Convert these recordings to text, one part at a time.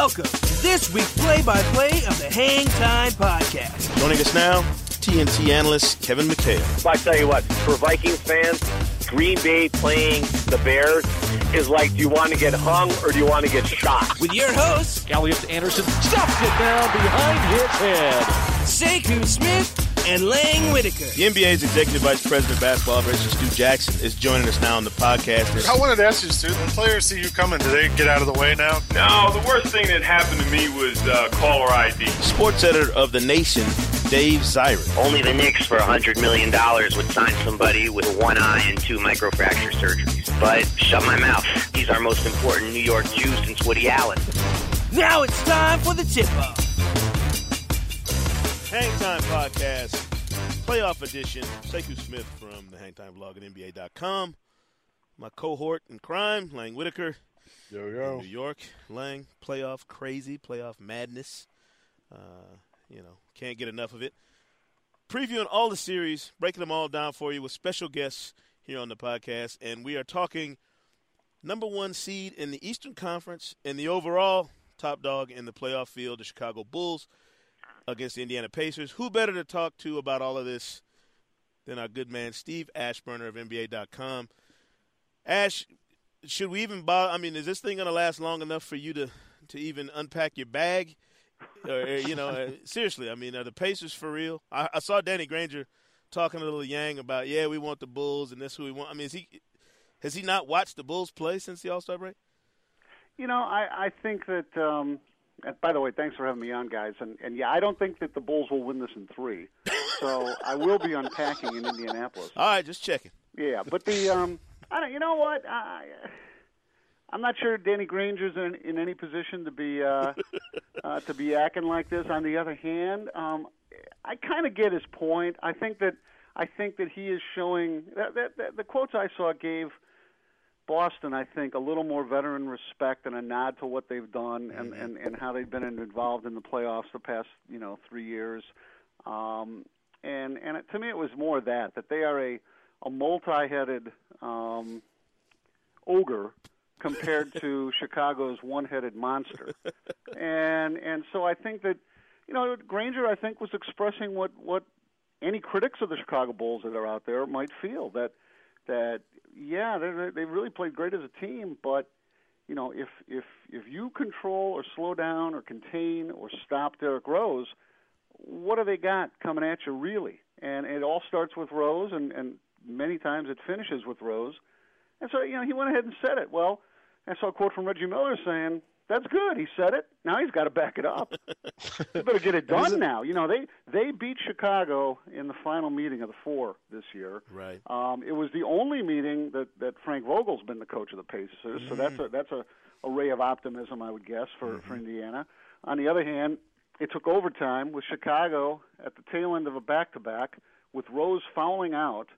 Welcome to this week's play by play of the Hang Time Podcast. Joining us now, TNT analyst Kevin McHale. I tell you what, for Vikings fans, Green Bay playing the Bears is like, do you want to get hung or do you want to get shot? With your host, Elliot Anderson stuffed it down behind his head. Sekou Smith and Lang Whitaker. The NBA's executive vice president of basketball operations, Stu Jackson, is joining us now on the podcast. I wanted to ask you, Stu, when players see you coming, do they get out of the way now? No, the worst thing that happened to me was uh, caller ID. Sports editor of The Nation, Dave Zirin. Only the Knicks for $100 million would sign somebody with one eye and two microfracture surgeries. But shut my mouth. He's our most important New York Jew since Woody Allen. Now it's time for the tip off. Hang Time Podcast, playoff edition. Sekou Smith from the Hangtime blog at NBA.com. My cohort in crime, Lang Whitaker. Yo, yo. New York, Lang, playoff crazy, playoff madness. Uh, you know, can't get enough of it. Previewing all the series, breaking them all down for you with special guests here on the podcast. And we are talking number one seed in the Eastern Conference and the overall top dog in the playoff field, the Chicago Bulls against the Indiana Pacers. Who better to talk to about all of this than our good man Steve Aschburner of NBA.com? Ash, should we even bother? I mean, is this thing going to last long enough for you to to even unpack your bag? or, you know, uh, seriously, I mean, are the Pacers for real? I, I saw Danny Granger talking a little Yang about, yeah, we want the Bulls and this who we want. I mean, is he has he not watched the Bulls play since the All Star break? You know, I, I think that. Um, and by the way, thanks for having me on, guys. And, and yeah, I don't think that the Bulls will win this in three. So I will be unpacking in Indianapolis. All right, just checking. Yeah, but the um, I don't. You know what? I, I'm not sure Danny Granger's in, in any position to be uh, uh, to be acting like this. On the other hand, um, I kind of get his point. I think that I think that he is showing that, that, that the quotes I saw gave Boston, I think, a little more veteran respect and a nod to what they've done and, and, and how they've been involved in the playoffs the past, you know, three years. Um, and and it, to me, it was more that that they are a a multi-headed um, ogre compared to Chicago's one-headed monster. And and so I think that you know Granger I think was expressing what what any critics of the Chicago Bulls that are out there might feel that that yeah they they really played great as a team, but you know if if if you control or slow down or contain or stop Derrick Rose, what do they got coming at you really? And it all starts with Rose, and and many times it finishes with Rose. And so you know he went ahead and said it. Well, I saw a quote from Reggie Miller saying that's good. He said it. Now he's got to back it up. you better get it done now. You know they they beat Chicago in the final meeting of the four this year. Right. Um, it was the only meeting that that Frank Vogel's been the coach of the Pacers. Mm-hmm. So that's a that's a, a ray of optimism, I would guess, for mm-hmm. for Indiana. On the other hand, it took overtime with Chicago at the tail end of a back to back with Rose fouling out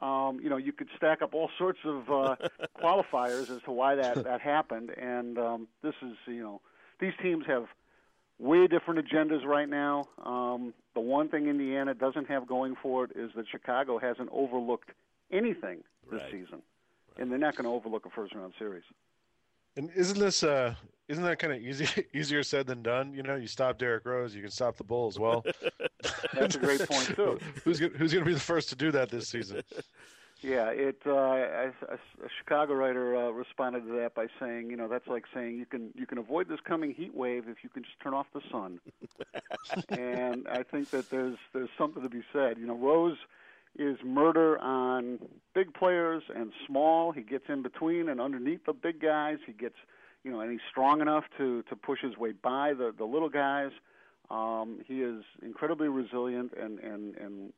um, you know, you could stack up all sorts of uh, qualifiers as to why that that happened. And um, this is, you know, these teams have way different agendas right now. Um, the one thing Indiana doesn't have going for it is that Chicago hasn't overlooked anything this Right. season, and they're not going to overlook a first round series. And isn't this uh isn't that kind of easy easier said than done? You know, you stop Derrick Rose, you can stop the Bulls. Well, That's a great point too. who's gonna, who's going to be the first to do that this season? Yeah, it. Uh, a, Chicago writer uh, responded to that by saying, you know, that's like saying you can you can avoid this coming heat wave if you can just turn off the sun. and I think that there's there's something to be said. You know, Rose is murder on big players and small. He gets in between and underneath the big guys. He gets, you know, and he's strong enough to to push his way by the the little guys. Um, he is incredibly resilient and and and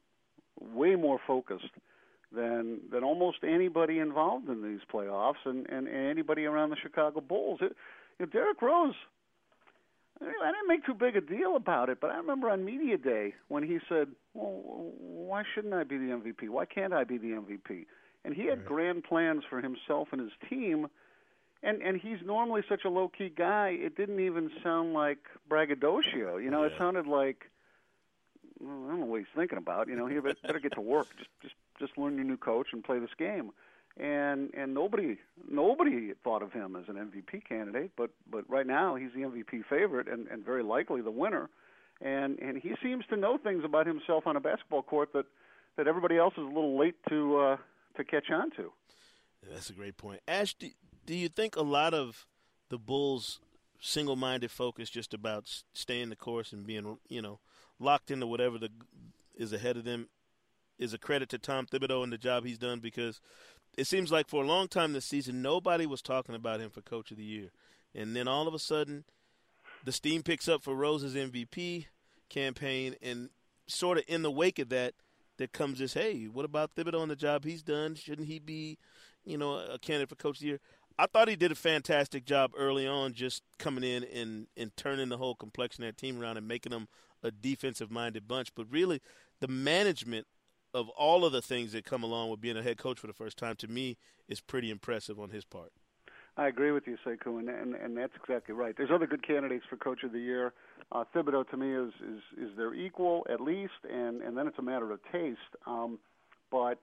way more focused than than almost anybody involved in these playoffs and and, and anybody around the Chicago Bulls. It, you know, Derrick Rose. I didn't make too big a deal about it, but I remember on media day when he said, "Well, why shouldn't I be the MVP? Why can't I be the MVP?" And he had right. grand plans for himself and his team, and and he's normally such a low key guy. It didn't even sound like braggadocio. You know, yeah. it sounded like well, I don't know what he's thinking about. You know, he better get to work. Just just just learn your new coach and play this game. And and nobody nobody thought of him as an MVP candidate, but but right now he's the MVP favorite and, and very likely the winner. And and he seems to know things about himself on a basketball court that that everybody else is a little late to uh, to catch on to. Yeah, that's a great point. Ash, do, do you think a lot of the Bulls' single-minded focus just about staying the course and being, you know, locked into whatever the is ahead of them is a credit to Tom Thibodeau and the job he's done because it seems like for a long time this season nobody was talking about him for Coach of the Year, and then all of a sudden the steam picks up for Rose's MVP campaign, and sort of in the wake of that, there comes this, hey, what about Thibodeau and the job he's done? Shouldn't he be, you know, a candidate for Coach of the Year? I thought he did a fantastic job early on, just coming in and and turning the whole complexion of that team around and making them a defensive minded bunch. But really, the management of all of the things that come along with being a head coach for the first time to me is pretty impressive on his part. I agree with you, Sekou, and, and and that's exactly right. There's other good candidates for Coach of the Year. Uh, Thibodeau to me is is is their equal at least, and and then it's a matter of taste. Um, but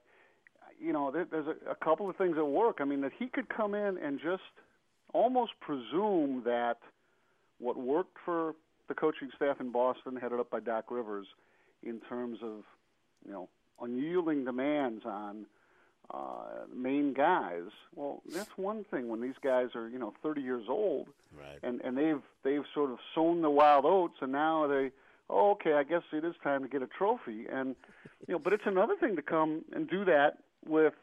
you know, there, there's a, a couple of things at work. I mean, that he could come in and just almost presume that what worked for the coaching staff in Boston, headed up by Doc Rivers, in terms of you know unyielding demands on uh, main guys. Well, that's one thing when these guys are you know 30 years old, right. and and they've they've sort of sown the wild oats, and now they oh okay, I guess it is time to get a trophy, and you know, but it's another thing to come and do that with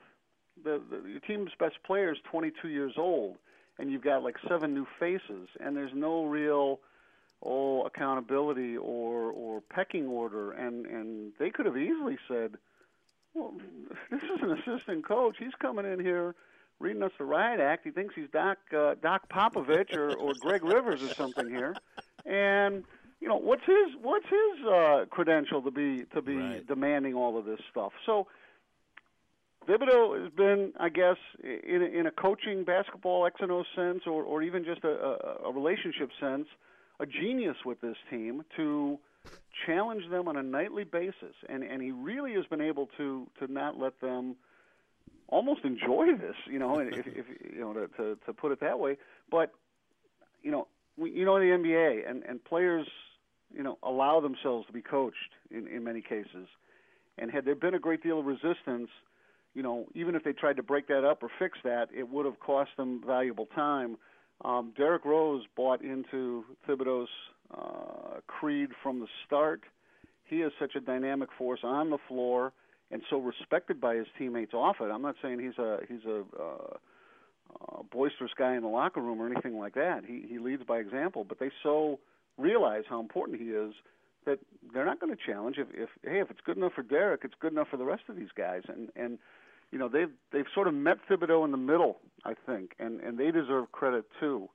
the, the your team's best players 22 years old, and you've got like seven new faces, and there's no real accountability or or pecking order and and they could have easily said well this is an assistant coach. He's coming in here reading us the riot act. He thinks he's doc uh, doc popovich or or greg rivers or something here. And you know what's his what's his uh credential to be to be right. demanding all of this stuff? So Thibodeau has been, I guess, in a, in a coaching basketball X and O sense, or, or even just a, a, a relationship sense, a genius with this team to challenge them on a nightly basis, and and he really has been able to to not let them almost enjoy this, you know, if, if you know to, to to put it that way. But you know, we, you know in the NBA and and players, you know, allow themselves to be coached in in many cases, and had there been a great deal of resistance. You know, even if they tried to break that up or fix that, it would have cost them valuable time um, Derrick Rose bought into Thibodeau's uh, creed from the start. He is such a dynamic force on the floor and so respected by his teammates off it. I'm not saying he's a he's a uh, uh, boisterous guy in the locker room or anything like that. He he leads by example, but they so realize how important he is that they're not going to challenge if if hey if it's good enough for Derrick, it's good enough for the rest of these guys. And and you know they've they've sort of met Thibodeau in the middle, I think, and and they deserve credit too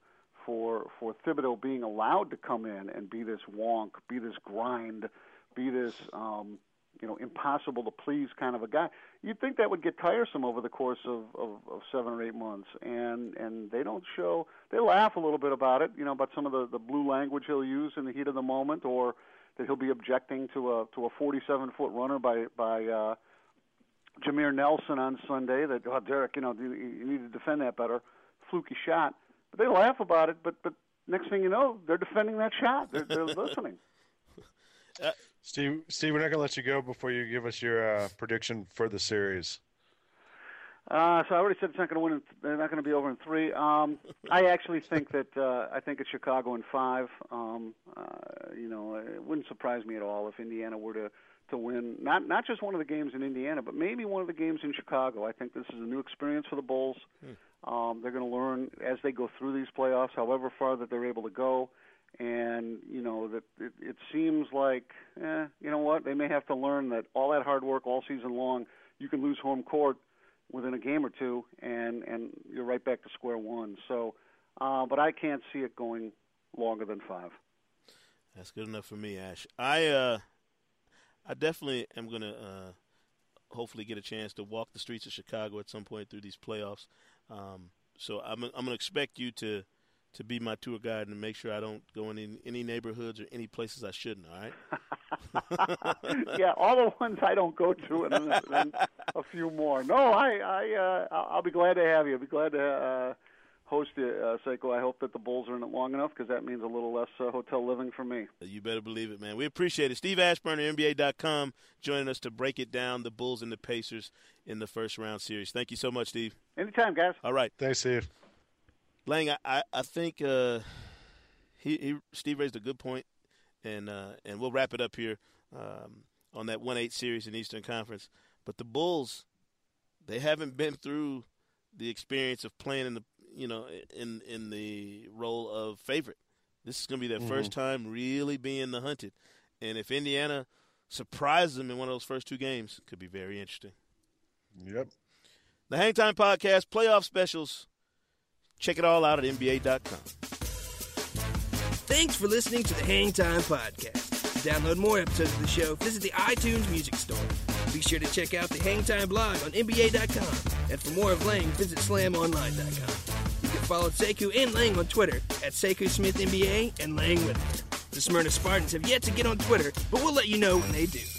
for for Thibodeau being allowed to come in and be this wonk, be this grind, be this um, you know impossible to please kind of a guy. You'd think that would get tiresome over the course of, of, of seven or eight months, and and they don't show. They laugh a little bit about it, you know, about some of the the blue language he'll use in the heat of the moment, or that he'll be objecting to a to a 47 foot runner by by. uh Jameer Nelson on Sunday that oh Derrick, you know, you, you need to defend that better. Fluky shot, but they laugh about it. But but next thing you know, they're defending that shot. They're, they're listening. Uh, Steve, Steve, we're not going to let you go before you give us your uh, prediction for the series. Uh, so I already said it's not going to win. In, they're not going to be over in three. Um, I actually think that uh, I think it's Chicago in five. Um, uh, you know, it wouldn't surprise me at all if Indiana were to to win not not just one of the games in Indiana, but maybe one of the games in Chicago. I think this is a new experience for the Bulls. Hmm. Um, they're going to learn as they go through these playoffs, however far that they're able to go. And you know that it, it seems like, eh, you know what, they may have to learn that all that hard work all season long you can lose home court within a game or two, and and you're right back to square one. So, uh, but I can't see it going longer than five. That's good enough for me, Ash. I uh, I definitely am gonna uh, hopefully get a chance to walk the streets of Chicago at some point through these playoffs. Um, so I'm I'm gonna expect you to to be my tour guide and make sure I don't go in any, any neighborhoods or any places I shouldn't. All right. yeah, all the ones I don't go to, and a few more. No, I I uh, I'll be glad to have you. I'll be glad to. Uh, host you, uh, Sekou. I hope that the Bulls are in it long enough because that means a little less uh, hotel living for me. You better believe it, man. We appreciate it. Steve Ashburn of NBA.com joining us to break it down the Bulls and the Pacers in the first round series. Thank you so much, Steve. Anytime, guys. All right. Thanks, Steve. Lang, I, I, I think uh, he, he Steve raised a good point, and uh, and we'll wrap it up here um, on that one eight series in Eastern Conference. But the Bulls, they haven't been through the experience of playing in the you know in in the role of favorite. This is going to be their mm-hmm. first time really being the hunted, and if Indiana surprises them in one of those first two games, could be very interesting. Yep. The Hangtime Podcast playoff specials Check it all out at NBA.com. Thanks for listening to the Hang Time Podcast. To download more episodes of the show, visit the iTunes Music Store. Be sure to check out the Hang Time blog on NBA.com. And for more of Lang, visit SlamOnline.com. Follow Sekou and Lang on Twitter at Sekou and Lang Whitaker. The Smyrna Spartans have yet to get on Twitter, but we'll let you know when they do.